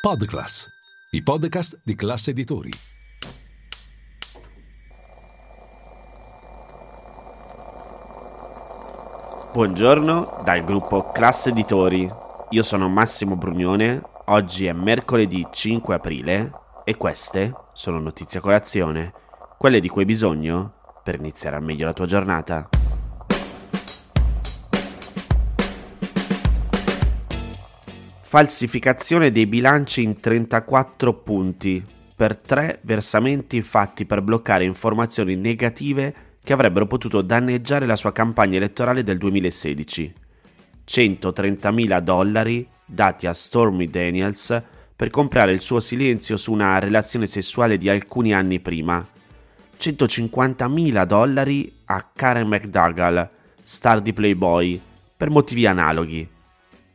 Podclass, i podcast di classe editori. Buongiorno dal gruppo Classe Editori. Io sono Massimo Brugnone. Oggi è mercoledì 5 aprile e queste sono notizie a colazione, quelle di cui hai bisogno per iniziare al meglio la tua giornata. Falsificazione dei bilanci in 34 punti per tre versamenti fatti per bloccare informazioni negative che avrebbero potuto danneggiare la sua campagna elettorale del 2016. 130.000 dollari dati a Stormy Daniels per comprare il suo silenzio su una relazione sessuale di alcuni anni prima. 150.000 dollari a Karen McDougall, star di Playboy, per motivi analoghi.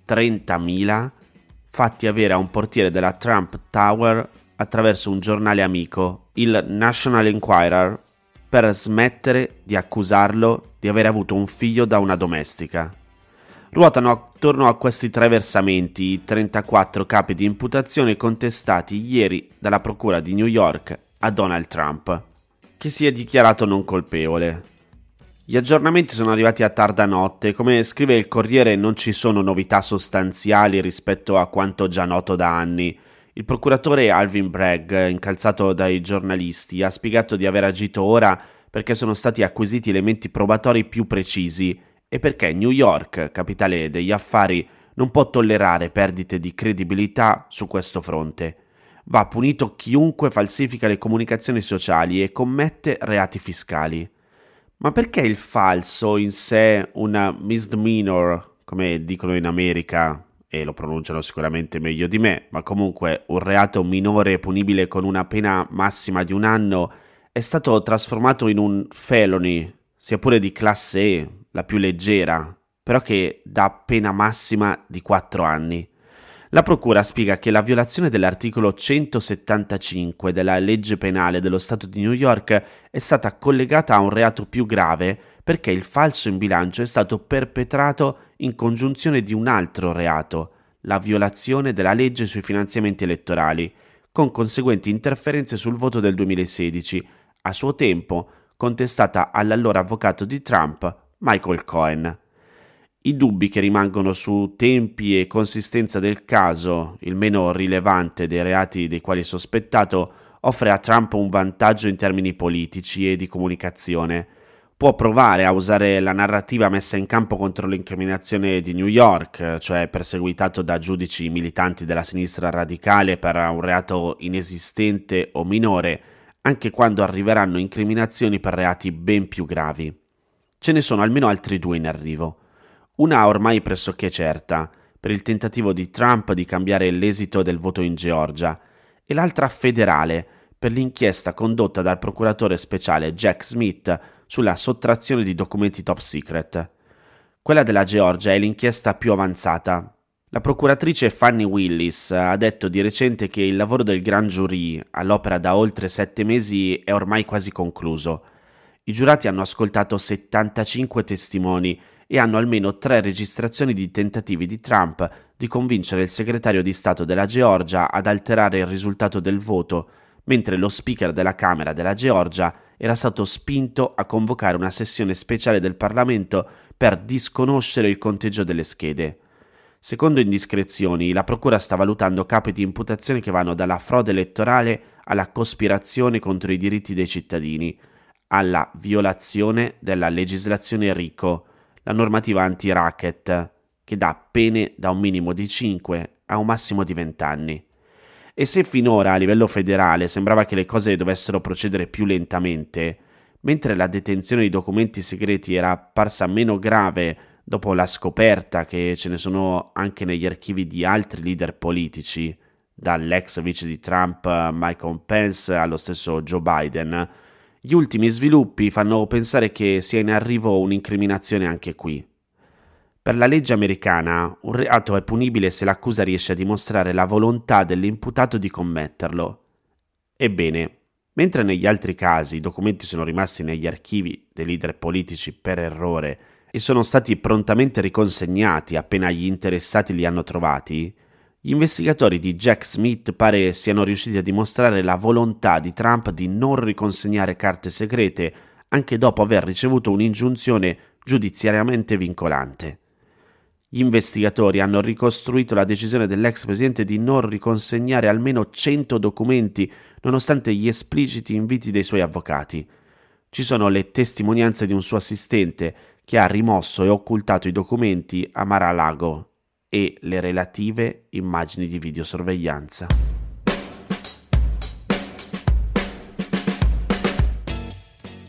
30.000 fatti avere a un portiere della Trump Tower attraverso un giornale amico, il National Enquirer, per smettere di accusarlo di aver avuto un figlio da una domestica. Ruotano attorno a questi tre versamenti i 34 capi di imputazione contestati ieri dalla Procura di New York a Donald Trump, che si è dichiarato non colpevole. Gli aggiornamenti sono arrivati a tarda notte, come scrive il Corriere non ci sono novità sostanziali rispetto a quanto già noto da anni. Il procuratore Alvin Bragg, incalzato dai giornalisti, ha spiegato di aver agito ora perché sono stati acquisiti elementi probatori più precisi e perché New York, capitale degli affari, non può tollerare perdite di credibilità su questo fronte. Va punito chiunque falsifica le comunicazioni sociali e commette reati fiscali. Ma perché il falso in sé una misdemeanor, come dicono in America, e lo pronunciano sicuramente meglio di me, ma comunque un reato minore punibile con una pena massima di un anno, è stato trasformato in un felony, sia pure di classe E, la più leggera, però che dà pena massima di 4 anni. La Procura spiega che la violazione dell'articolo 175 della legge penale dello Stato di New York è stata collegata a un reato più grave perché il falso in bilancio è stato perpetrato in congiunzione di un altro reato, la violazione della legge sui finanziamenti elettorali, con conseguenti interferenze sul voto del 2016, a suo tempo contestata all'allora avvocato di Trump, Michael Cohen. I dubbi che rimangono su tempi e consistenza del caso, il meno rilevante dei reati dei quali è sospettato, offre a Trump un vantaggio in termini politici e di comunicazione. Può provare a usare la narrativa messa in campo contro l'incriminazione di New York, cioè perseguitato da giudici militanti della sinistra radicale per un reato inesistente o minore, anche quando arriveranno incriminazioni per reati ben più gravi. Ce ne sono almeno altri due in arrivo. Una ormai pressoché certa, per il tentativo di Trump di cambiare l'esito del voto in Georgia, e l'altra federale, per l'inchiesta condotta dal procuratore speciale Jack Smith sulla sottrazione di documenti top secret. Quella della Georgia è l'inchiesta più avanzata. La procuratrice Fanny Willis ha detto di recente che il lavoro del Grand Jury, all'opera da oltre sette mesi, è ormai quasi concluso. I giurati hanno ascoltato 75 testimoni e hanno almeno tre registrazioni di tentativi di Trump di convincere il segretario di Stato della Georgia ad alterare il risultato del voto, mentre lo speaker della Camera della Georgia era stato spinto a convocare una sessione speciale del Parlamento per disconoscere il conteggio delle schede. Secondo indiscrezioni, la Procura sta valutando capi di imputazione che vanno dalla frode elettorale alla cospirazione contro i diritti dei cittadini, alla violazione della legislazione RICO, la normativa anti-racket, che dà pene da un minimo di 5 a un massimo di 20 anni. E se finora a livello federale sembrava che le cose dovessero procedere più lentamente, mentre la detenzione di documenti segreti era apparsa meno grave dopo la scoperta che ce ne sono anche negli archivi di altri leader politici, dall'ex vice di Trump Michael Pence allo stesso Joe Biden, gli ultimi sviluppi fanno pensare che sia in arrivo un'incriminazione anche qui. Per la legge americana, un reato è punibile se l'accusa riesce a dimostrare la volontà dell'imputato di commetterlo. Ebbene, mentre negli altri casi i documenti sono rimasti negli archivi dei leader politici per errore e sono stati prontamente riconsegnati appena gli interessati li hanno trovati, Gli investigatori di Jack Smith pare siano riusciti a dimostrare la volontà di Trump di non riconsegnare carte segrete anche dopo aver ricevuto un'ingiunzione giudiziariamente vincolante. Gli investigatori hanno ricostruito la decisione dell'ex presidente di non riconsegnare almeno 100 documenti nonostante gli espliciti inviti dei suoi avvocati. Ci sono le testimonianze di un suo assistente che ha rimosso e occultato i documenti a Mar-a-Lago e le relative immagini di videosorveglianza.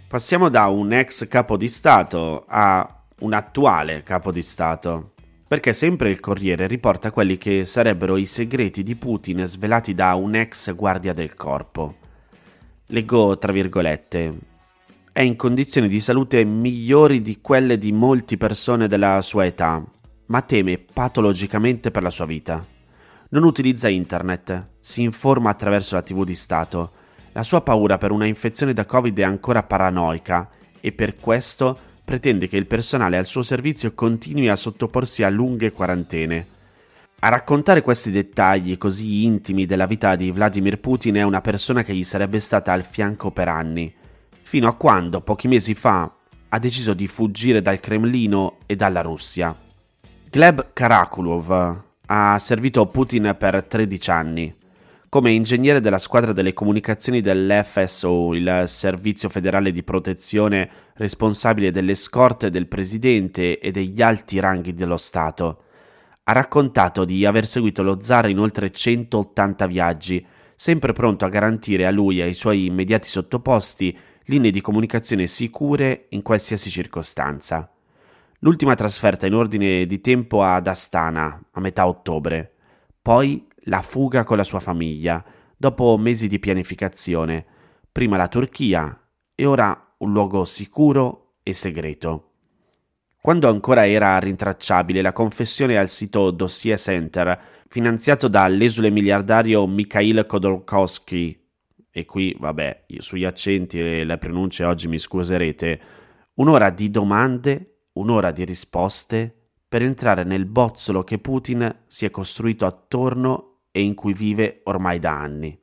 Passiamo da un ex capo di Stato a un attuale capo di Stato, perché sempre il Corriere riporta quelli che sarebbero i segreti di Putin svelati da un ex guardia del corpo. Leggo tra virgolette. È in condizioni di salute migliori di quelle di molte persone della sua età, ma teme patologicamente per la sua vita. Non utilizza internet, si informa attraverso la TV di Stato. La sua paura per una infezione da Covid è ancora paranoica e per questo pretende che il personale al suo servizio continui a sottoporsi a lunghe quarantene. A raccontare questi dettagli così intimi della vita di Vladimir Putin è una persona che gli sarebbe stata al fianco per anni, fino a quando, pochi mesi fa, ha deciso di fuggire dal Cremlino e dalla Russia. Gleb Karakulov ha servito Putin per 13 anni. Come ingegnere della squadra delle comunicazioni dell'FSO, il Servizio federale di protezione responsabile delle scorte del presidente e degli alti ranghi dello Stato, ha raccontato di aver seguito lo zar in oltre 180 viaggi, sempre pronto a garantire a lui e ai suoi immediati sottoposti linee di comunicazione sicure in qualsiasi circostanza. L'ultima trasferta in ordine di tempo ad Astana, a metà ottobre. Poi la fuga con la sua famiglia, dopo mesi di pianificazione. Prima la Turchia e ora un luogo sicuro e segreto. Quando ancora era rintracciabile la confessione al sito Dossier Center, finanziato dall'esule miliardario Mikhail Khodorkovsky, e qui, vabbè, sugli accenti e le pronunce oggi mi scuserete, un'ora di domande un'ora di risposte per entrare nel bozzolo che Putin si è costruito attorno e in cui vive ormai da anni.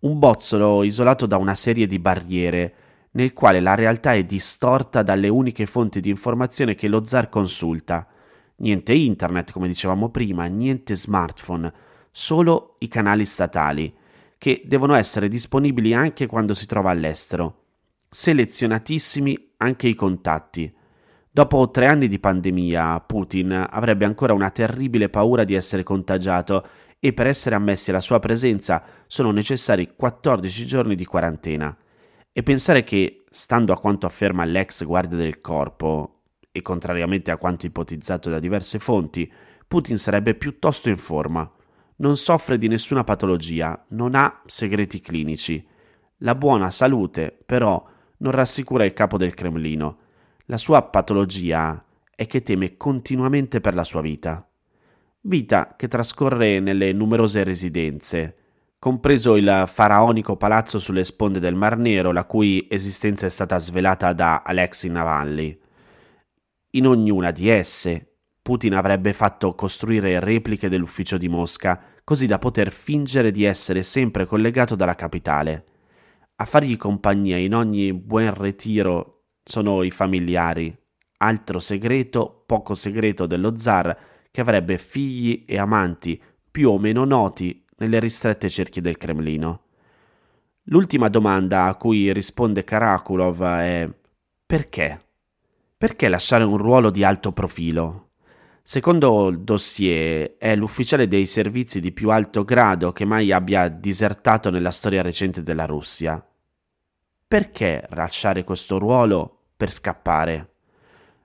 Un bozzolo isolato da una serie di barriere, nel quale la realtà è distorta dalle uniche fonti di informazione che lo zar consulta. Niente internet, come dicevamo prima, niente smartphone, solo i canali statali, che devono essere disponibili anche quando si trova all'estero. Selezionatissimi anche i contatti Dopo tre anni di pandemia, Putin avrebbe ancora una terribile paura di essere contagiato e per essere ammessi alla sua presenza sono necessari 14 giorni di quarantena. E pensare che, stando a quanto afferma l'ex guardia del corpo, e contrariamente a quanto ipotizzato da diverse fonti, Putin sarebbe piuttosto in forma. Non soffre di nessuna patologia, non ha segreti clinici. La buona salute, però, non rassicura il capo del Cremlino la sua patologia è che teme continuamente per la sua vita. Vita che trascorre nelle numerose residenze, compreso il faraonico palazzo sulle sponde del Mar Nero, la cui esistenza è stata svelata da Alexei Navalny. In ognuna di esse, Putin avrebbe fatto costruire repliche dell'ufficio di Mosca, così da poter fingere di essere sempre collegato dalla capitale. A fargli compagnia in ogni buon ritiro sono i familiari, altro segreto, poco segreto dello zar che avrebbe figli e amanti più o meno noti nelle ristrette cerchie del Cremlino. L'ultima domanda a cui risponde Karakulov è perché? Perché lasciare un ruolo di alto profilo? Secondo il dossier è l'ufficiale dei servizi di più alto grado che mai abbia disertato nella storia recente della Russia. Perché lasciare questo ruolo per scappare?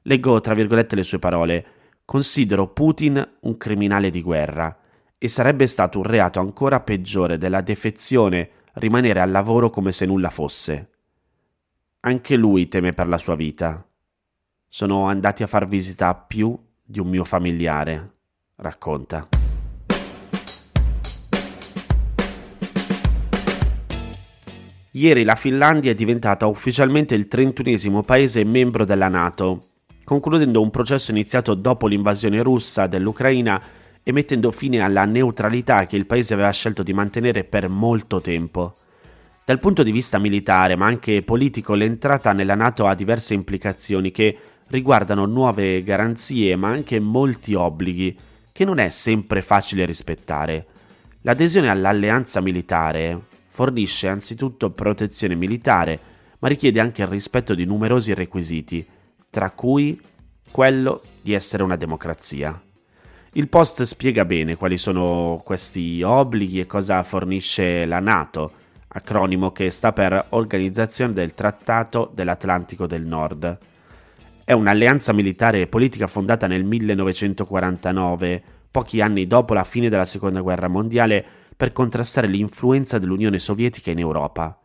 Leggo tra virgolette le sue parole. Considero Putin un criminale di guerra e sarebbe stato un reato ancora peggiore della defezione rimanere al lavoro come se nulla fosse. Anche lui teme per la sua vita. Sono andati a far visita a più di un mio familiare, racconta. Ieri la Finlandia è diventata ufficialmente il 31 paese membro della Nato, concludendo un processo iniziato dopo l'invasione russa dell'Ucraina e mettendo fine alla neutralità che il paese aveva scelto di mantenere per molto tempo. Dal punto di vista militare, ma anche politico, l'entrata nella Nato ha diverse implicazioni che riguardano nuove garanzie, ma anche molti obblighi che non è sempre facile rispettare. L'adesione all'alleanza militare fornisce anzitutto protezione militare, ma richiede anche il rispetto di numerosi requisiti, tra cui quello di essere una democrazia. Il post spiega bene quali sono questi obblighi e cosa fornisce la Nato, acronimo che sta per Organizzazione del Trattato dell'Atlantico del Nord. È un'alleanza militare e politica fondata nel 1949, pochi anni dopo la fine della Seconda Guerra Mondiale, per contrastare l'influenza dell'Unione Sovietica in Europa.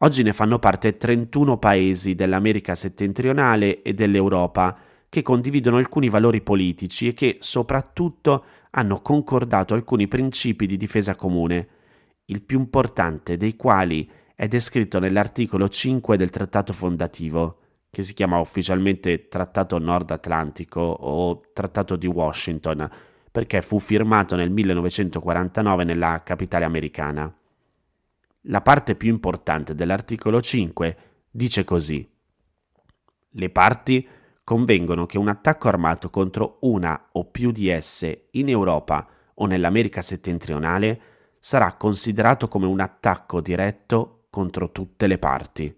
Oggi ne fanno parte 31 paesi dell'America settentrionale e dell'Europa che condividono alcuni valori politici e che soprattutto hanno concordato alcuni principi di difesa comune, il più importante dei quali è descritto nell'articolo 5 del trattato fondativo, che si chiama ufficialmente Trattato Nord Atlantico o Trattato di Washington, perché fu firmato nel 1949 nella capitale americana. La parte più importante dell'articolo 5 dice così. Le parti convengono che un attacco armato contro una o più di esse in Europa o nell'America settentrionale sarà considerato come un attacco diretto contro tutte le parti.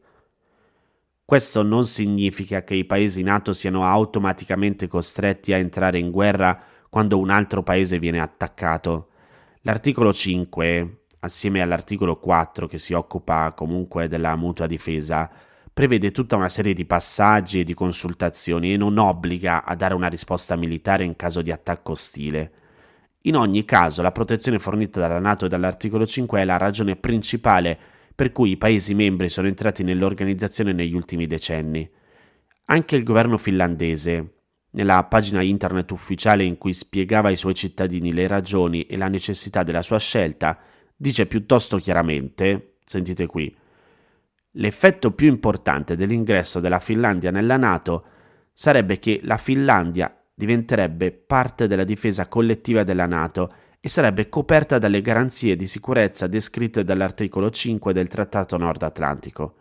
Questo non significa che i paesi NATO siano automaticamente costretti a entrare in guerra quando un altro paese viene attaccato. L'articolo 5, assieme all'articolo 4 che si occupa comunque della mutua difesa, prevede tutta una serie di passaggi e di consultazioni e non obbliga a dare una risposta militare in caso di attacco ostile. In ogni caso, la protezione fornita dalla Nato e dall'articolo 5 è la ragione principale per cui i Paesi membri sono entrati nell'organizzazione negli ultimi decenni. Anche il governo finlandese, nella pagina internet ufficiale in cui spiegava ai suoi cittadini le ragioni e la necessità della sua scelta, dice piuttosto chiaramente, sentite qui, l'effetto più importante dell'ingresso della Finlandia nella Nato sarebbe che la Finlandia diventerebbe parte della difesa collettiva della Nato e sarebbe coperta dalle garanzie di sicurezza descritte dall'articolo 5 del Trattato Nord Atlantico.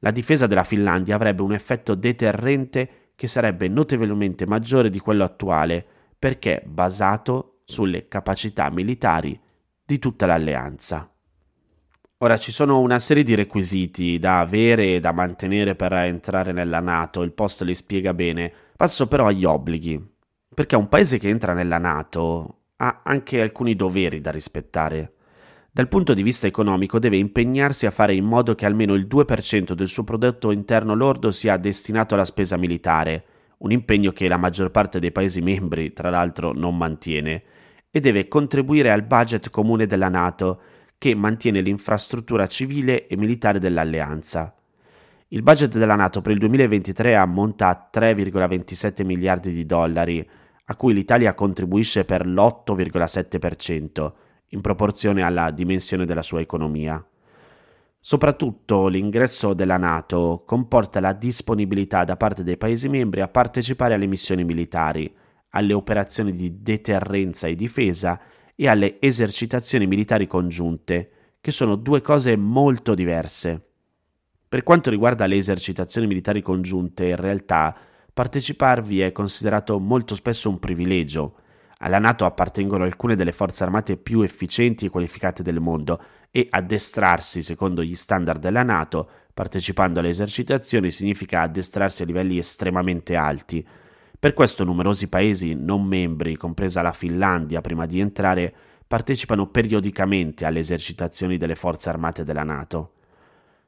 La difesa della Finlandia avrebbe un effetto deterrente che sarebbe notevolmente maggiore di quello attuale perché basato sulle capacità militari di tutta l'alleanza. Ora ci sono una serie di requisiti da avere e da mantenere per entrare nella Nato, il post li spiega bene, passo però agli obblighi, perché un paese che entra nella Nato ha anche alcuni doveri da rispettare. Dal punto di vista economico deve impegnarsi a fare in modo che almeno il 2% del suo prodotto interno lordo sia destinato alla spesa militare, un impegno che la maggior parte dei Paesi membri, tra l'altro, non mantiene, e deve contribuire al budget comune della Nato, che mantiene l'infrastruttura civile e militare dell'alleanza. Il budget della Nato per il 2023 ammonta a 3,27 miliardi di dollari, a cui l'Italia contribuisce per l'8,7%, in proporzione alla dimensione della sua economia. Soprattutto l'ingresso della Nato comporta la disponibilità da parte dei Paesi membri a partecipare alle missioni militari, alle operazioni di deterrenza e difesa e alle esercitazioni militari congiunte, che sono due cose molto diverse. Per quanto riguarda le esercitazioni militari congiunte, in realtà parteciparvi è considerato molto spesso un privilegio. Alla Nato appartengono alcune delle forze armate più efficienti e qualificate del mondo e addestrarsi secondo gli standard della Nato, partecipando alle esercitazioni, significa addestrarsi a livelli estremamente alti. Per questo numerosi paesi non membri, compresa la Finlandia, prima di entrare, partecipano periodicamente alle esercitazioni delle forze armate della Nato.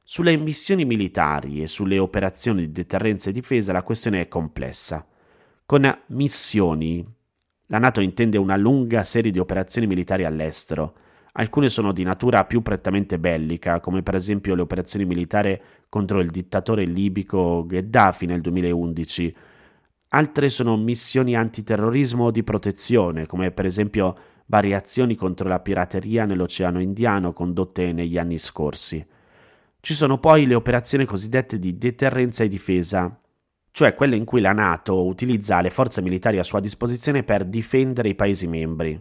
Sulle missioni militari e sulle operazioni di deterrenza e difesa la questione è complessa. Con missioni, la Nato intende una lunga serie di operazioni militari all'estero. Alcune sono di natura più prettamente bellica, come per esempio le operazioni militari contro il dittatore libico Gheddafi nel 2011, Altre sono missioni antiterrorismo o di protezione, come per esempio varie azioni contro la pirateria nell'Oceano Indiano condotte negli anni scorsi. Ci sono poi le operazioni cosiddette di deterrenza e difesa, cioè quelle in cui la Nato utilizza le forze militari a sua disposizione per difendere i Paesi membri.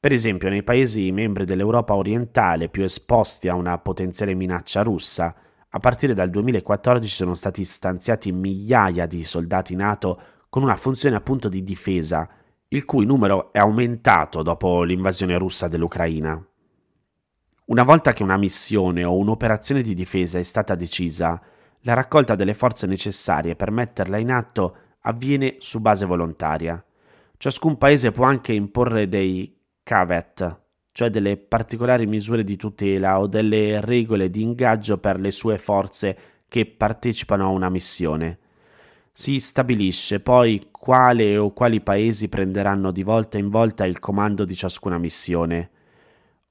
Per esempio, nei Paesi membri dell'Europa orientale più esposti a una potenziale minaccia russa, a partire dal 2014 sono stati stanziati migliaia di soldati NATO con una funzione appunto di difesa, il cui numero è aumentato dopo l'invasione russa dell'Ucraina. Una volta che una missione o un'operazione di difesa è stata decisa, la raccolta delle forze necessarie per metterla in atto avviene su base volontaria. Ciascun paese può anche imporre dei caveat, cioè delle particolari misure di tutela o delle regole di ingaggio per le sue forze che partecipano a una missione. Si stabilisce poi quale o quali paesi prenderanno di volta in volta il comando di ciascuna missione.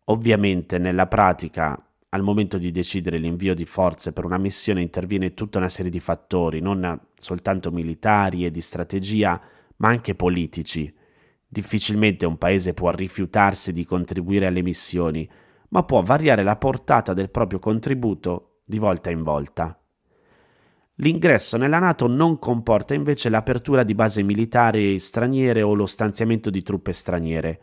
Ovviamente nella pratica, al momento di decidere l'invio di forze per una missione interviene tutta una serie di fattori, non soltanto militari e di strategia, ma anche politici. Difficilmente un paese può rifiutarsi di contribuire alle missioni, ma può variare la portata del proprio contributo di volta in volta. L'ingresso nella Nato non comporta invece l'apertura di basi militari straniere o lo stanziamento di truppe straniere.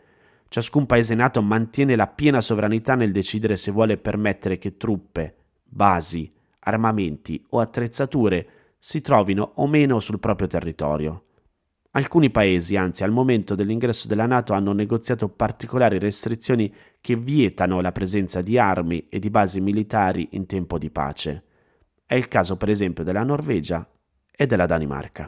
Ciascun paese nato mantiene la piena sovranità nel decidere se vuole permettere che truppe, basi, armamenti o attrezzature si trovino o meno sul proprio territorio. Alcuni paesi, anzi al momento dell'ingresso della Nato, hanno negoziato particolari restrizioni che vietano la presenza di armi e di basi militari in tempo di pace. È il caso per esempio della Norvegia e della Danimarca.